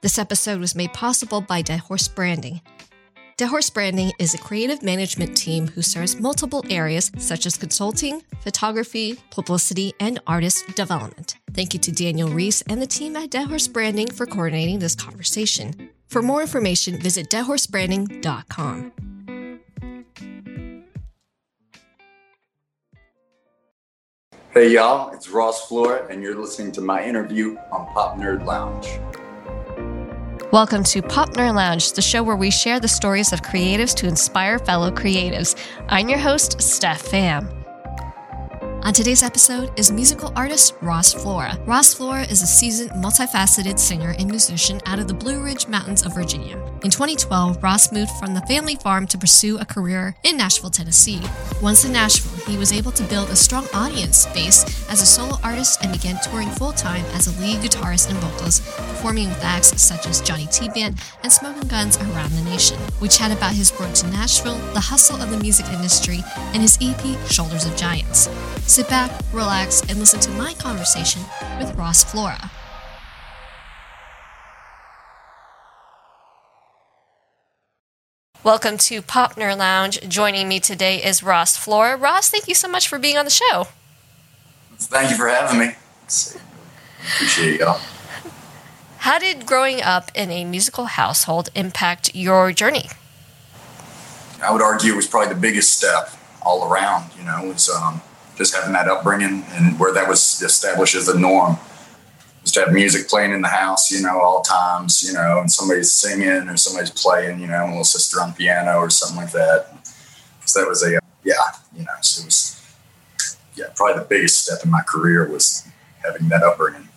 This episode was made possible by Dead Horse Branding. Dead Horse Branding is a creative management team who serves multiple areas such as consulting, photography, publicity, and artist development. Thank you to Daniel Reese and the team at Dead Horse Branding for coordinating this conversation. For more information, visit deadhorsebranding.com. Hey y'all, it's Ross Flora, and you're listening to my interview on Pop Nerd Lounge. Welcome to Pop Nerd Lounge, the show where we share the stories of creatives to inspire fellow creatives. I'm your host, Steph Pham. On today's episode is musical artist Ross Flora. Ross Flora is a seasoned, multifaceted singer and musician out of the Blue Ridge Mountains of Virginia. In 2012, Ross moved from the family farm to pursue a career in Nashville, Tennessee. Once in Nashville, he was able to build a strong audience base as a solo artist and began touring full time as a lead guitarist and vocalist, performing with acts such as Johnny T Band and Smoking Guns around the nation. We chat about his road to Nashville, the hustle of the music industry, and his EP, Shoulders of Giants. Sit back, relax, and listen to my conversation with Ross Flora. Welcome to Pop Nerd Lounge. Joining me today is Ross Flora. Ross, thank you so much for being on the show. Thank you for having me. Appreciate y'all. How did growing up in a musical household impact your journey? I would argue it was probably the biggest step all around. You know, was um, just having that upbringing and where that was established as a norm. Just to have music playing in the house, you know, all times, you know, and somebody's singing or somebody's playing, you know, a little sister on piano or something like that. So that was a, yeah, you know, so it was, yeah, probably the biggest step in my career was having that upbringing.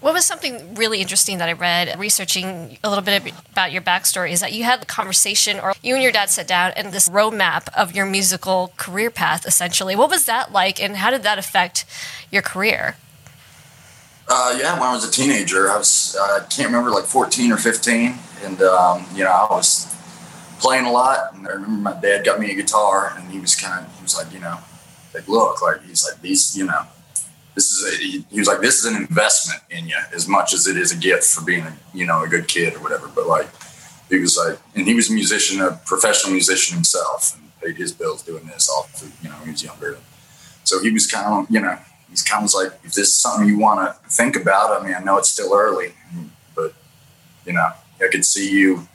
What was something really interesting that I read researching a little bit about your backstory is that you had a conversation or you and your dad sat down and this roadmap of your musical career path essentially. What was that like and how did that affect your career? Uh, yeah, when I was a teenager, I was, I can't remember, like 14 or 15. And, um, you know, I was playing a lot. And I remember my dad got me a guitar and he was kind of, he was like, you know, like, look, like, he's like, these, you know, this is a, he was like, this is an investment in you as much as it is a gift for being, a, you know, a good kid or whatever. But like, he was like, and he was a musician, a professional musician himself and paid his bills doing this all through, you know, he was younger. So he was kind of, you know, he's kind of like, if this is something you want to think about, I mean, I know it's still early, but you know, I could see you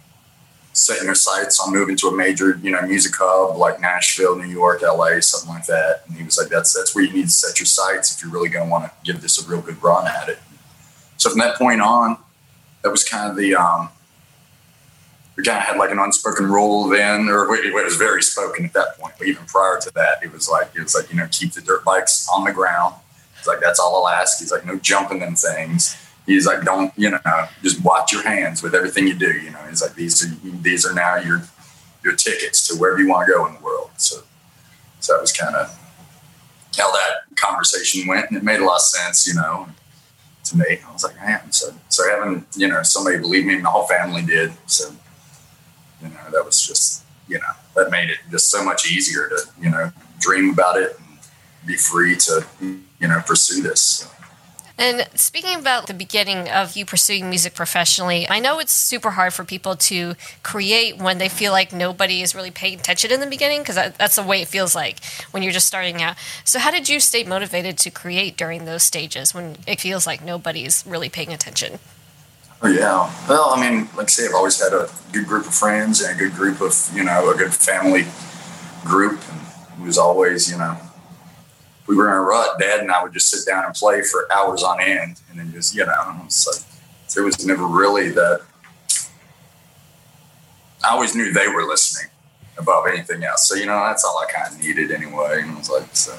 setting your sights on moving to a major, you know, music hub like Nashville, New York, LA, something like that. And he was like, that's that's where you need to set your sights if you're really going to want to give this a real good run at it. So from that point on, that was kind of the um, we kind of had like an unspoken rule then, or it was very spoken at that point. But even prior to that, it was like it was like you know keep the dirt bikes on the ground. It's like that's all I'll ask. He's like no jumping them things. He's like don't you know just watch your hands with everything you do. You know he's like these are these are now your your tickets to wherever you want to go in the world. So so that was kind of how that conversation went, and it made a lot of sense. You know to me. I was like, man, so so having you know somebody believe me, my whole family did. So you know that was just you know that made it just so much easier to you know dream about it and be free to you know pursue this. So. And speaking about the beginning of you pursuing music professionally, I know it's super hard for people to create when they feel like nobody is really paying attention in the beginning, because that's the way it feels like when you're just starting out. So, how did you stay motivated to create during those stages when it feels like nobody's really paying attention? Oh, yeah. Well, I mean, like I say, I've always had a good group of friends and a good group of, you know, a good family group. And it was always, you know, we were in a rut, Dad and I would just sit down and play for hours on end, and then just you know, like there was never really that. I always knew they were listening above anything else, so you know that's all I kind of needed anyway. And I was like, so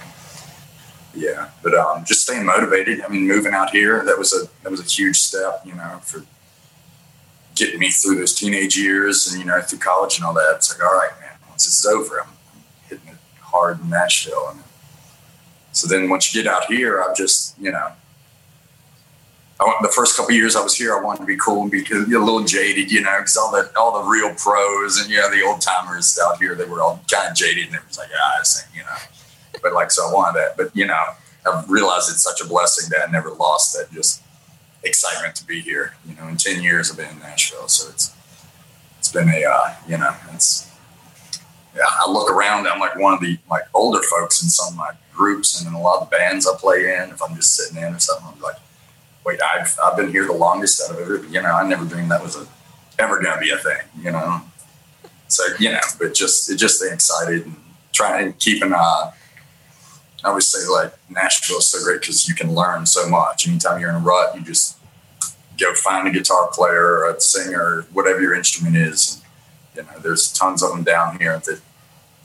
yeah, but um, just staying motivated. I mean, moving out here that was a that was a huge step, you know, for getting me through those teenage years and you know through college and all that. It's like, all right, man, once this is over, I'm hitting it hard in Nashville and so then once you get out here, I'm just, you know, I the first couple years I was here, I wanted to be cool and be a little jaded, you know, because all the all the real pros and you know the old timers out here, they were all kind of jaded, and it was like, ah, this you know. But like, so I wanted that, but you know, I've realized it's such a blessing that I never lost that just excitement to be here. You know, in ten years I've been in Nashville, so it's it's been a uh, you know it's. I look around, I'm like one of the like older folks in some of my groups and in a lot of the bands I play in. If I'm just sitting in or something, I'm like, wait, I've I've been here the longest out of everybody. You know, I never dreamed that was a ever going to be a thing. You know, so you know, but just it just excited and trying and keeping uh I always say like Nashville is so great because you can learn so much. Anytime you're in a rut, you just go find a guitar player or a singer, whatever your instrument is. And, you know, there's tons of them down here that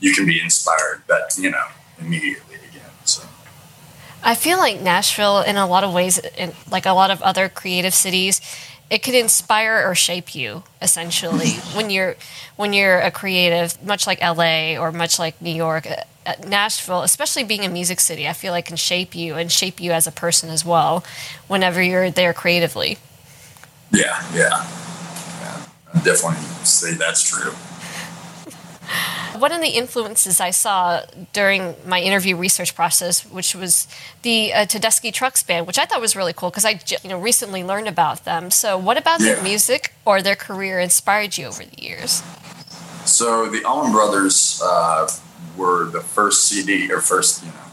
you can be inspired, but you know, immediately again. So. I feel like Nashville, in a lot of ways, in, like a lot of other creative cities, it could inspire or shape you essentially when you're when you're a creative much like LA or much like New York uh, Nashville especially being a music city I feel like can shape you and shape you as a person as well whenever you're there creatively yeah yeah, yeah. I definitely say that's true one of the influences I saw during my interview research process, which was the uh, Tedeschi Trucks Band, which I thought was really cool because I you know recently learned about them. So, what about yeah. their music or their career inspired you over the years? So, the Allman Brothers uh, were the first CD or first you know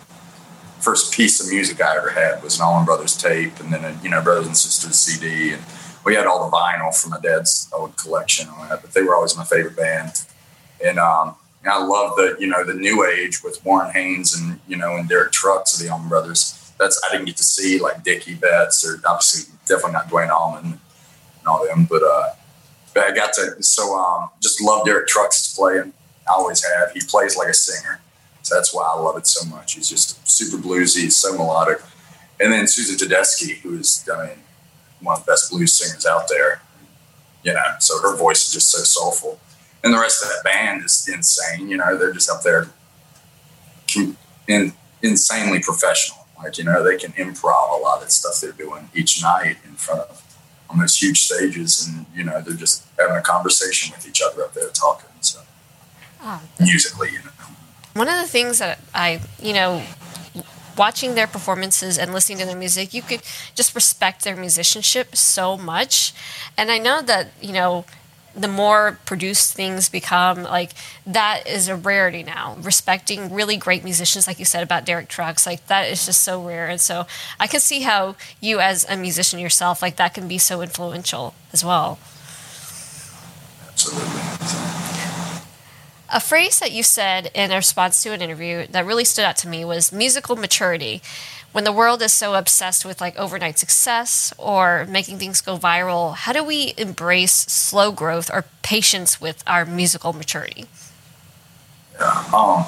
first piece of music I ever had was an Allman Brothers tape, and then a you know Brothers and Sisters CD, and we had all the vinyl from my dad's old collection that. But they were always my favorite band, and um, I love the you know the new age with Warren Haynes and you know and Derek Trucks of the Allman Brothers. That's I didn't get to see like Dickey Betts or obviously definitely not Duane Allman and all them, but uh, but I got to so um just love Derek Trucks' playing. I always have. He plays like a singer, so that's why I love it so much. He's just super bluesy, so melodic. And then Susan Tedeschi, who is I mean one of the best blues singers out there. You know, so her voice is just so soulful and the rest of that band is insane. You know, they're just up there, in, insanely professional. Like you know, they can improv a lot of stuff they're doing each night in front of on those huge stages, and you know, they're just having a conversation with each other up there talking. So oh, musically, you know. One of the things that I, you know, watching their performances and listening to their music, you could just respect their musicianship so much. And I know that, you know, the more produced things become, like that is a rarity now. Respecting really great musicians, like you said about Derek Trucks, like that is just so rare. And so I can see how you, as a musician yourself, like that can be so influential as well. Absolutely. A phrase that you said in response to an interview that really stood out to me was musical maturity when the world is so obsessed with like overnight success or making things go viral, how do we embrace slow growth or patience with our musical maturity? Yeah. Um,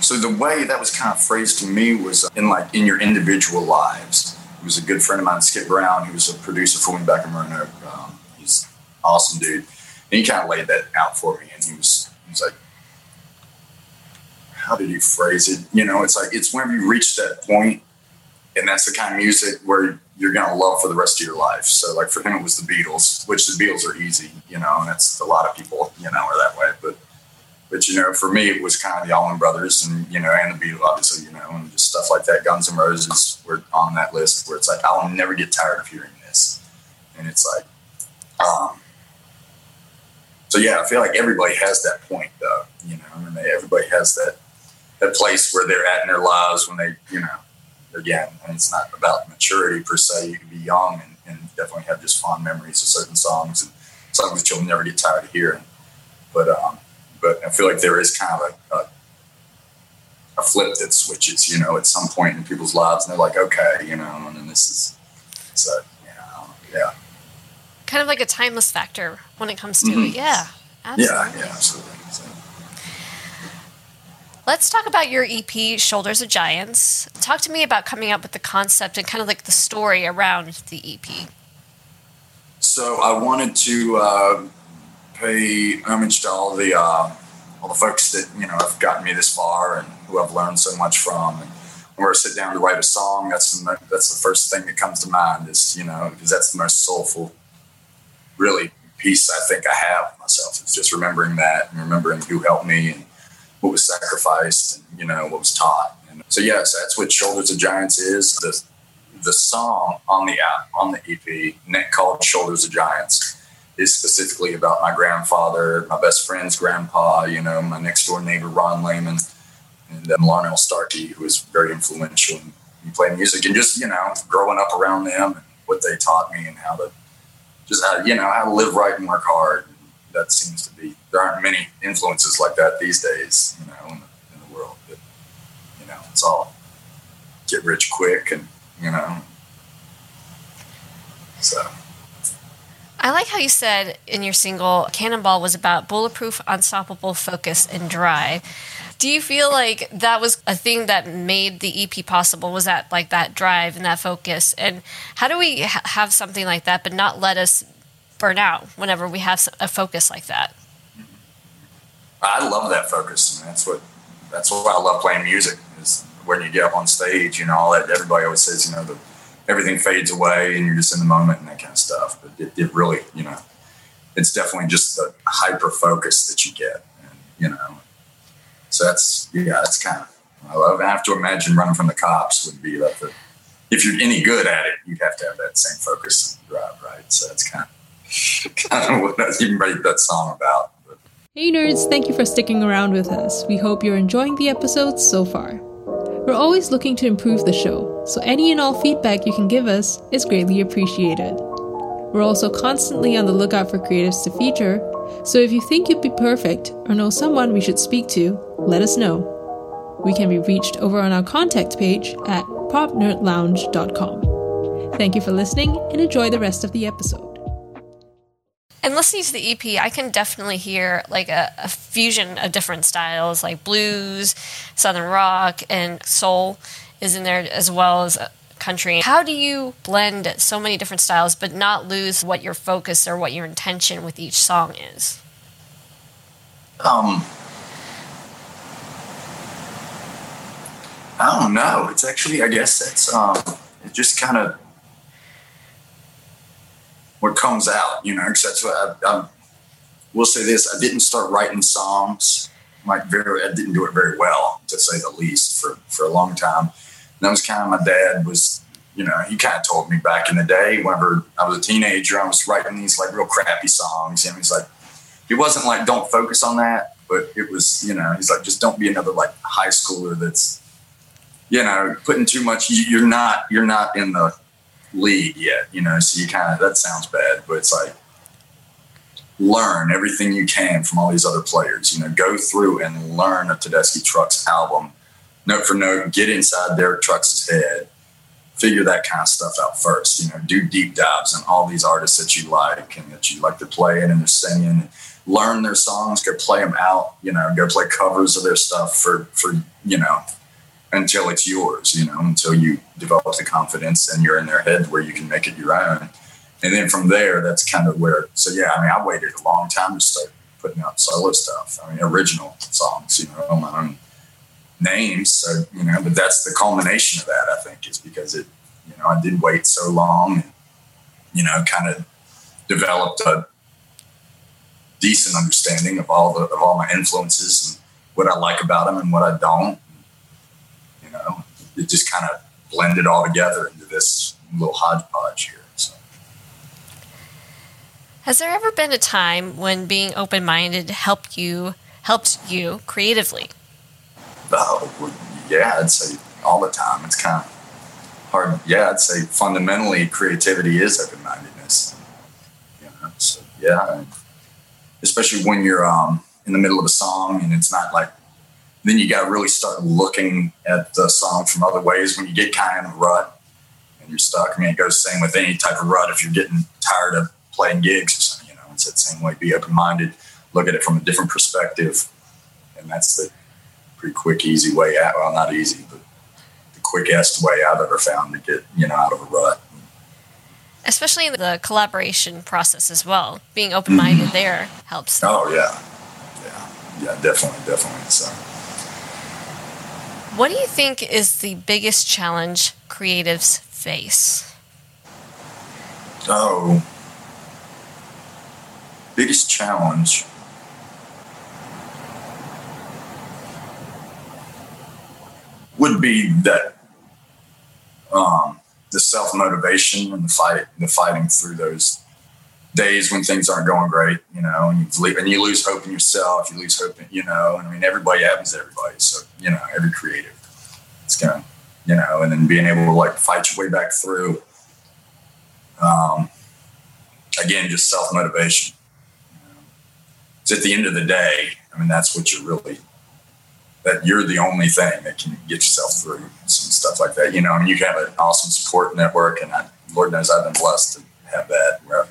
so the way that was kind of phrased to me was in like in your individual lives. He was a good friend of mine, Skip Brown. He was a producer for me back in Roanoke. Um, he's awesome dude. And he kind of laid that out for me, and he was he was like, "How did you phrase it? You know, it's like it's whenever you reach that point and that's the kind of music where you're going to love for the rest of your life. So, like for him, it was the Beatles, which the Beatles are easy, you know, and that's a lot of people, you know, are that way. But, but you know, for me, it was kind of the Allman Brothers, and you know, and the Beatles, obviously, you know, and just stuff like that. Guns N' Roses were on that list, where it's like I'll never get tired of hearing this, and it's like, um, so yeah, I feel like everybody has that point, though, you know, I mean, everybody has that that place where they're at in their lives when they, you know again, and it's not about maturity per se. You can be young and, and, definitely have just fond memories of certain songs and songs that you'll never get tired of hearing. But um, but I feel like there is kind of a, a, a flip that switches, you know, at some point in people's lives, and they're like, okay, you know, and then this is so yeah, yeah. Kind of like a timeless factor when it comes to mm-hmm. it. Yeah. Absolutely. Yeah, yeah, absolutely. Let's talk about your EP, Shoulders of Giants. Talk to me about coming up with the concept and kind of like the story around the EP. So I wanted to uh, pay homage to all the uh, all the folks that you know have gotten me this far and who I've learned so much from. And when I sit down to write a song, that's the, that's the first thing that comes to mind. Is you know because that's the most soulful, really piece I think I have myself. It's just remembering that and remembering who helped me and what was sacrificed and you know what was taught. And so yes, that's what Shoulders of Giants is. The the song on the app on the EP, Nick called "Shoulders of Giants," is specifically about my grandfather, my best friend's grandpa, you know, my next door neighbor Ron Lehman, and um, Larnell Starkey, who was very influential in playing music, and just you know, growing up around them and what they taught me and how to just how, you know how to live right and work hard. That seems to be there aren't many influences like that these days, you know, in the, in the world. But you know, it's all get rich quick and you know, so. I like how you said in your single, Cannonball was about bulletproof, unstoppable focus and drive. Do you feel like that was a thing that made the EP possible? Was that like that drive and that focus? And how do we ha- have something like that, but not let us burn out whenever we have a focus like that? I love that focus, and that's what that's why I love playing music. Is when you get up on stage, you know, all that everybody always says, you know, the everything fades away and you're just in the moment and that kind of stuff. But it, it really, you know, it's definitely just the hyper focus that you get, and, you know. So that's yeah, that's kind of I love. I have to imagine running from the cops would be like the if you're any good at it, you'd have to have that same focus and drive, right? So that's kind of kind of what I even write that song about. Hey nerds, thank you for sticking around with us. We hope you're enjoying the episodes so far. We're always looking to improve the show, so any and all feedback you can give us is greatly appreciated. We're also constantly on the lookout for creatives to feature, so if you think you'd be perfect or know someone we should speak to, let us know. We can be reached over on our contact page at popnerdlounge.com. Thank you for listening and enjoy the rest of the episode. And listening to the EP, I can definitely hear like a, a, fusion of different styles, like blues, southern rock, and soul is in there as well as country. How do you blend so many different styles but not lose what your focus or what your intention with each song is? Um, I don't know. It's actually, I guess it's um, it just kind of what comes out, you know, because that's what I, I will say this. I didn't start writing songs like very, I didn't do it very well to say the least for, for a long time. And that was kind of my dad was, you know, he kind of told me back in the day, whenever I was a teenager, I was writing these like real crappy songs. And he's like, he wasn't like, don't focus on that. But it was, you know, he's like, just don't be another like high schooler that's, you know, putting too much. You're not, you're not in the league yet, you know, so you kind of, that sounds bad, but it's like, learn everything you can from all these other players, you know, go through and learn a Tedeschi Trucks album, note for note, get inside Derek Trucks' head, figure that kind of stuff out first, you know, do deep dives on all these artists that you like and that you like to play and they're singing, learn their songs, go play them out, you know, go play covers of their stuff for, for, you know, until it's yours, you know, until you develop the confidence and you're in their head where you can make it your own. And then from there, that's kind of where, so yeah, I mean, I waited a long time to start putting out solo stuff. I mean, original songs, you know, on my own names. So, you know, but that's the culmination of that, I think, is because it, you know, I did wait so long and, you know, kind of developed a decent understanding of all the, of all my influences and what I like about them and what I don't it just kind of blended all together into this little hodgepodge here. So. Has there ever been a time when being open minded helped you helped you creatively? Oh, yeah, I'd say all the time. It's kind of hard. Yeah, I'd say fundamentally creativity is open mindedness. You know, so yeah, especially when you're um, in the middle of a song and it's not like then you got to really start looking at the song from other ways when you get kind of in a rut and you're stuck. I mean, it goes the same with any type of rut. If you're getting tired of playing gigs or something, you know, it's that same way. Be open minded, look at it from a different perspective. And that's the pretty quick, easy way out. Well, not easy, but the quickest way I've ever found to get, you know, out of a rut. Especially in the collaboration process as well. Being open minded mm-hmm. there helps. Oh, yeah. Yeah. Yeah, definitely, definitely. So. What do you think is the biggest challenge creatives face? Oh, biggest challenge. Would be that um, the self motivation and the fight, the fighting through those days when things aren't going great, you know, and you and you lose hope in yourself, you lose hope in, you know, and I mean, everybody happens to everybody. So, you know, every creative, it's going to, you know, and then being able to like fight your way back through. Um, again, just self motivation. You at the end of the day, I mean, that's what you're really, that you're the only thing that can get yourself through some stuff like that. You know, I mean, you can have an awesome support network, and I, Lord knows I've been blessed to have that where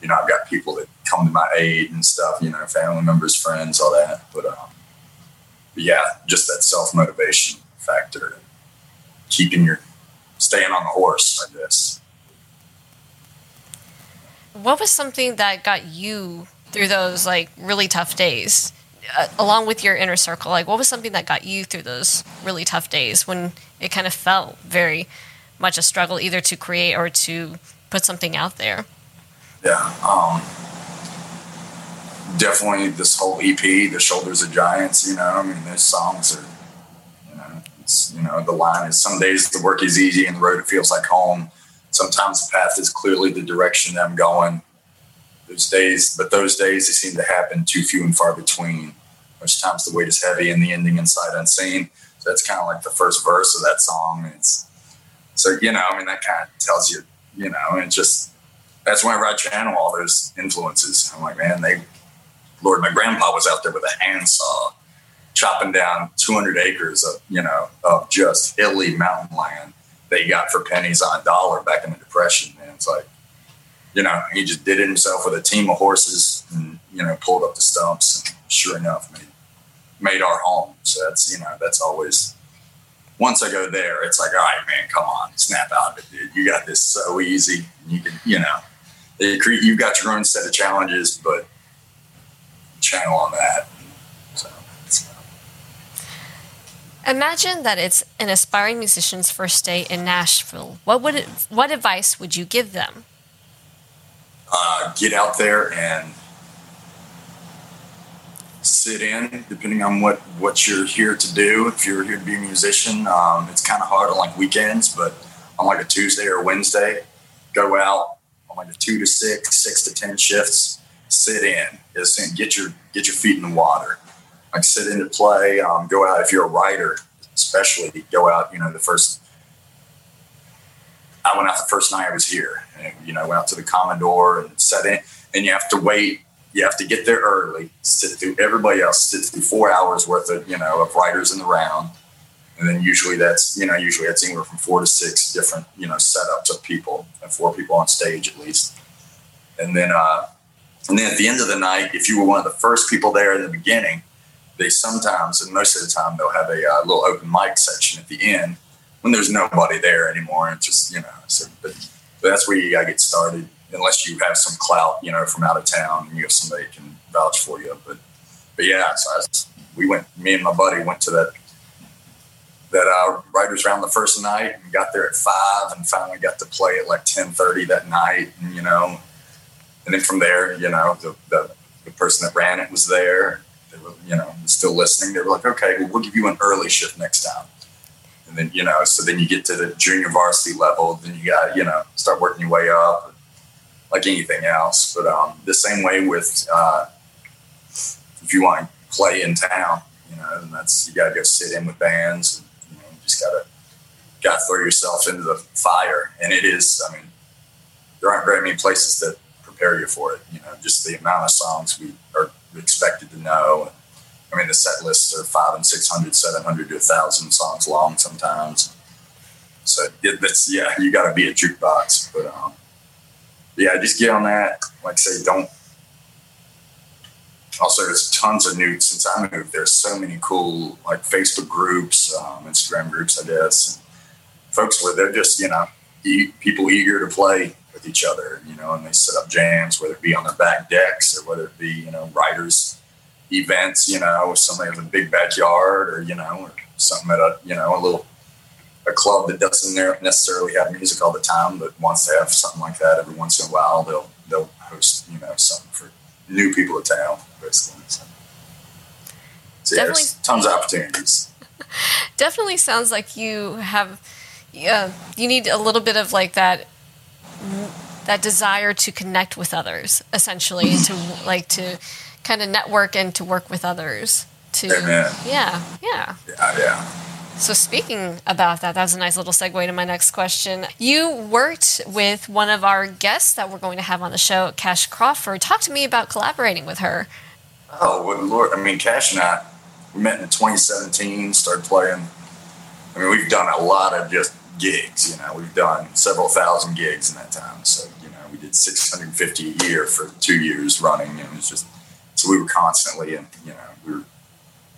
you know, I've got people that come to my aid and stuff, you know, family members, friends, all that. But, um, but yeah, just that self motivation factor, keeping your staying on the horse, I guess. What was something that got you through those like really tough days, uh, along with your inner circle? Like, what was something that got you through those really tough days when it kind of felt very much a struggle, either to create or to put something out there? Yeah, um, definitely this whole EP, "The Shoulders of Giants." You know, I mean, those songs are, you know, it's, you know, the line is, "Some days the work is easy and the road feels like home. Sometimes the path is clearly the direction I'm going." Those days, but those days they seem to happen too few and far between. Most times the weight is heavy and the ending inside unseen. So that's kind of like the first verse of that song. It's so you know, I mean, that kind of tells you, you know, and just that's whenever I channel all those influences. I'm like, man, they, Lord, my grandpa was out there with a handsaw, chopping down 200 acres of, you know, of just hilly mountain land that he got for pennies on a dollar back in the Depression. And it's like, you know, he just did it himself with a team of horses and, you know, pulled up the stumps and sure enough made, made our home. So that's, you know, that's always, once I go there, it's like, all right, man, come on, snap out of it, dude. You got this so easy. You can, you know, you've got your own set of challenges, but channel on that. So, Imagine that it's an aspiring musician's first day in Nashville. What would it, what advice would you give them? Uh, get out there and sit in, depending on what what you're here to do. If you're here to be a musician, um, it's kind of hard on like weekends, but on like a Tuesday or Wednesday, go out, like a two to six, six to ten shifts. Sit in, just get your get your feet in the water. Like sit in to play. Um, go out if you're a writer, especially go out. You know the first. I went out the first night I was here. And, you know, went out to the Commodore and sat in, and you have to wait. You have to get there early, sit through everybody else, sit through four hours worth of you know of writers in the round and then usually that's you know usually that's anywhere from four to six different you know setups of people and four people on stage at least. And then uh and then at the end of the night if you were one of the first people there in the beginning they sometimes and most of the time they'll have a uh, little open mic section at the end when there's nobody there anymore. And just you know so but, but that's where you gotta get started unless you have some clout you know from out of town and you have somebody can vouch for you. But but yeah so I, we went me and my buddy went to that that uh, writers around the first night and got there at five and finally got to play at like 10.30 that night and you know and then from there you know the, the, the person that ran it was there. They were you know still listening. They were like okay well, we'll give you an early shift next time. And then you know so then you get to the junior varsity level then you got you know start working your way up like anything else. But um, the same way with uh, if you want to play in town you know and that's you got to go sit in with bands gotta gotta throw yourself into the fire. And it is, I mean, there aren't very many places that prepare you for it. You know, just the amount of songs we are expected to know. I mean, the set lists are five and 600, 700 to a thousand songs long sometimes. So it, it's, yeah, you got to be a jukebox. But um, yeah, just get on that. Like I say, don't also there's tons of new since I moved. There's so many cool like Facebook groups, um, Instagram groups, I guess. Folks where they're just you know e- people eager to play with each other, you know, and they set up jams, whether it be on their back decks or whether it be you know writers events, you know, with somebody has a big backyard or you know or something at a you know a little a club that doesn't necessarily have music all the time, but wants to have something like that every once in a while, they'll they'll host you know something for new people to town, basically. So, so yeah, definitely tons of opportunities. definitely sounds like you have yeah, you need a little bit of like that that desire to connect with others, essentially, to like to kind of network and to work with others. To Amen. yeah, yeah. Yeah, yeah. So speaking about that, that was a nice little segue to my next question. You worked with one of our guests that we're going to have on the show, Cash Crawford. Talk to me about collaborating with her. Oh, well, Lord. I mean, Cash and I, we met in 2017, started playing. I mean, we've done a lot of just gigs, you know. We've done several thousand gigs in that time. So, you know, we did 650 a year for two years running. And it was just, so we were constantly, and, you know, we were,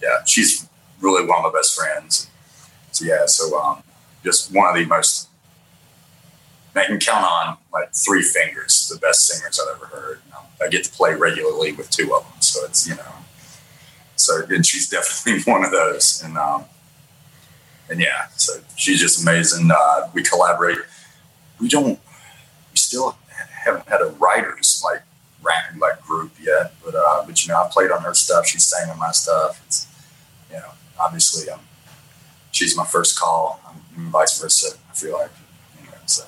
yeah, she's really one of my best friends. So, yeah, so um, just one of the most, I can count on like three fingers, the best singers I've ever heard. I get to play regularly with two of them. So it's, you know, so, and she's definitely one of those. And, um, and yeah, so she's just amazing. Uh, we collaborate. We don't, we still haven't had a writers like rap like group yet, but uh, but you know, I played on her stuff. She sang on my stuff. It's you know, obviously, um, she's my first call, vice versa. I feel like, so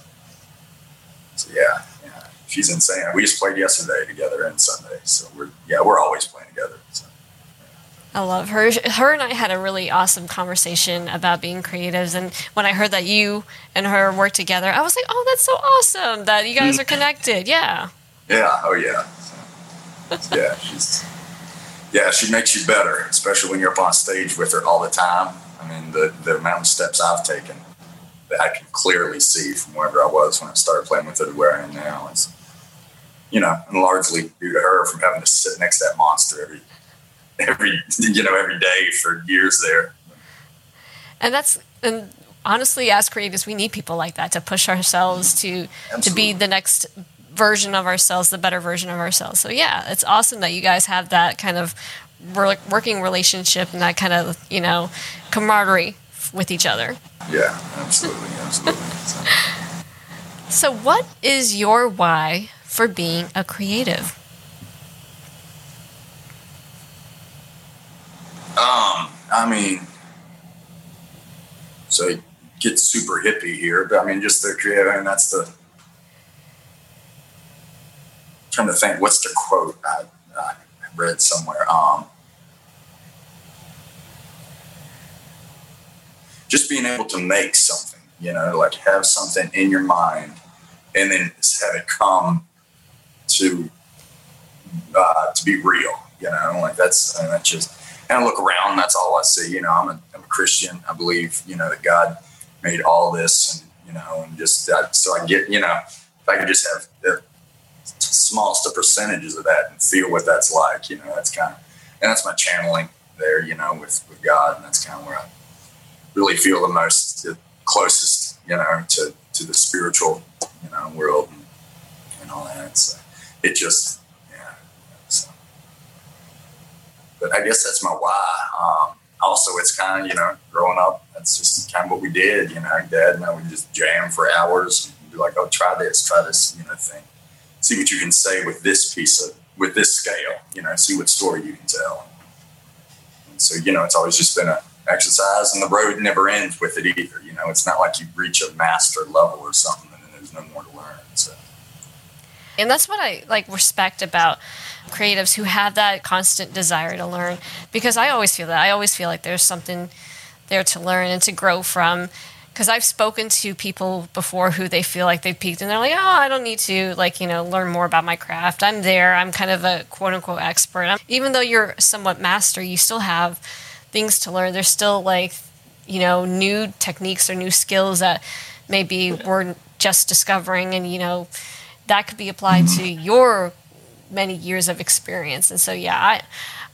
so yeah, yeah, she's insane. We just played yesterday together and Sunday, so we're yeah, we're always playing together. I love her. Her and I had a really awesome conversation about being creatives. And when I heard that you and her work together, I was like, oh, that's so awesome that you guys are mm. connected. Yeah. Yeah. Oh, yeah. Yeah. She's, yeah, she makes you better, especially when you're up on stage with her all the time. I mean, the, the amount of steps I've taken that I can clearly see from wherever I was when I started playing with her to where I am now is, you know, and largely due to her from having to sit next to that monster every every you know every day for years there. And that's and honestly, as creatives, we need people like that to push ourselves to Absolutely. to be the next version of ourselves, the better version of ourselves. So yeah, it's awesome that you guys have that kind of working relationship and that kind of you know camaraderie with each other. Yeah, absolutely, absolutely. So. so, what is your why for being a creative? Um, I mean, so it gets super hippie here, but I mean, just the creative, and that's the. trying to think, what's the quote I, I read somewhere? Um, just being able to make something, you know, like have something in your mind, and then have it come to uh, to be real. You know, like that's and that's just of look around, that's all I see. You know, I'm a, I'm a Christian. I believe, you know, that God made all this, and you know, and just that, so I get, you know, if I could just have the smallest of percentages of that and feel what that's like, you know, that's kind of, and that's my channeling there, you know, with with God, and that's kind of where I really feel the most, the closest, you know, to to the spiritual, you know, world and, and all that. So it just but I guess that's my why. Um, also, it's kind of you know growing up. That's just kind of what we did. You know, Dad and I would just jam for hours. And be like, "Oh, try this, try this," you know, thing. See what you can say with this piece of with this scale. You know, see what story you can tell. And so you know, it's always just been a exercise, and the road never ends with it either. You know, it's not like you reach a master level or something, and then there's no more to learn. So. And that's what I like respect about creatives who have that constant desire to learn because I always feel that. I always feel like there's something there to learn and to grow from. Because I've spoken to people before who they feel like they've peaked and they're like, oh, I don't need to like you know learn more about my craft. I'm there. I'm kind of a quote unquote expert. I'm, even though you're somewhat master, you still have things to learn. There's still like you know new techniques or new skills that maybe we're just discovering, and you know that could be applied to your many years of experience. And so, yeah, I,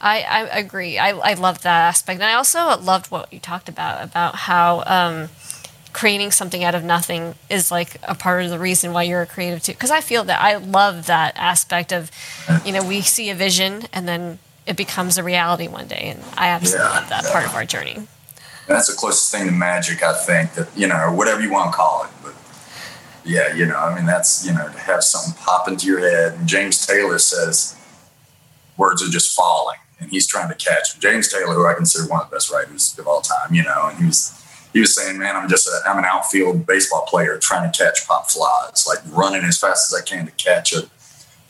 I, I agree. I, I love that aspect. And I also loved what you talked about, about how um, creating something out of nothing is like a part of the reason why you're a creative too. Because I feel that I love that aspect of, you know, we see a vision and then it becomes a reality one day. And I absolutely yeah, love that yeah. part of our journey. That's the closest thing to magic, I think, that, you know, or whatever you want to call it. But yeah, you know, I mean, that's, you know, to have something pop into your head. And James Taylor says words are just falling and he's trying to catch. James Taylor, who I consider one of the best writers of all time, you know, and he was, he was saying, "Man, I'm just a, I'm an outfield baseball player trying to catch pop flies, like running as fast as I can to catch a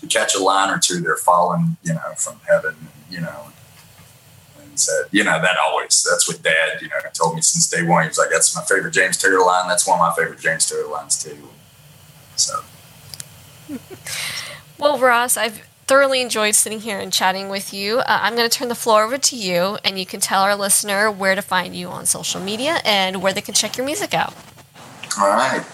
to catch a line or two. They're falling, you know, from heaven, you know." And said, you know, that always that's what Dad, you know, told me since day one. He was like, "That's my favorite James Taylor line. That's one of my favorite James Taylor lines too." So. well, Ross, I've thoroughly enjoyed sitting here and chatting with you. Uh, I'm going to turn the floor over to you, and you can tell our listener where to find you on social media and where they can check your music out. All right.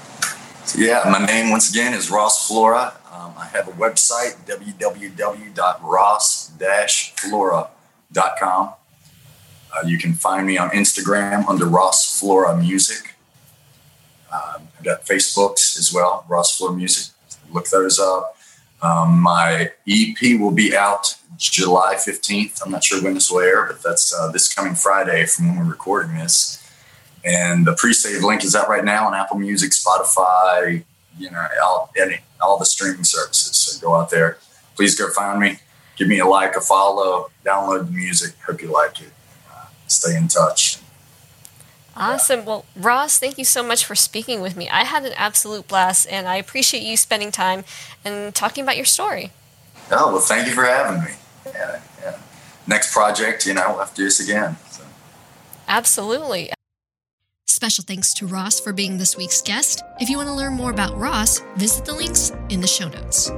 So, yeah, my name once again is Ross Flora. Um, I have a website, www.ross-flora.com. Uh, you can find me on Instagram under Ross Flora Music. Um, I've got Facebooks as well, Ross Flora Music. Look those up. Um, my EP will be out July 15th. I'm not sure when this will air, but that's uh, this coming Friday from when we're recording this. And the pre-save link is out right now on Apple Music, Spotify, you know, all, any, all the streaming services. So go out there. Please go find me. Give me a like, a follow, download the music. Hope you like it. Uh, stay in touch. Awesome. Well, Ross, thank you so much for speaking with me. I had an absolute blast, and I appreciate you spending time and talking about your story. Oh, well, thank you for having me. Yeah, yeah. Next project, you know, we'll have to do this again. So. Absolutely. Special thanks to Ross for being this week's guest. If you want to learn more about Ross, visit the links in the show notes.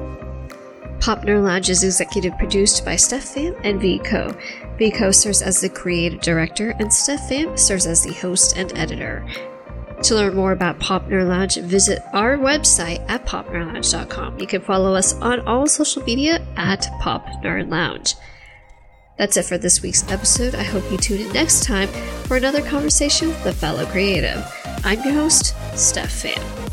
Pop Nerd Lounge is executive produced by Steph Pham and Vico. Vico serves as the creative director, and Steph Pham serves as the host and editor. To learn more about Pop Nerd Lounge, visit our website at popnerdlounge.com. You can follow us on all social media at Pop Nerd Lounge. That's it for this week's episode. I hope you tune in next time for another conversation with a fellow creative. I'm your host, Steph Pham.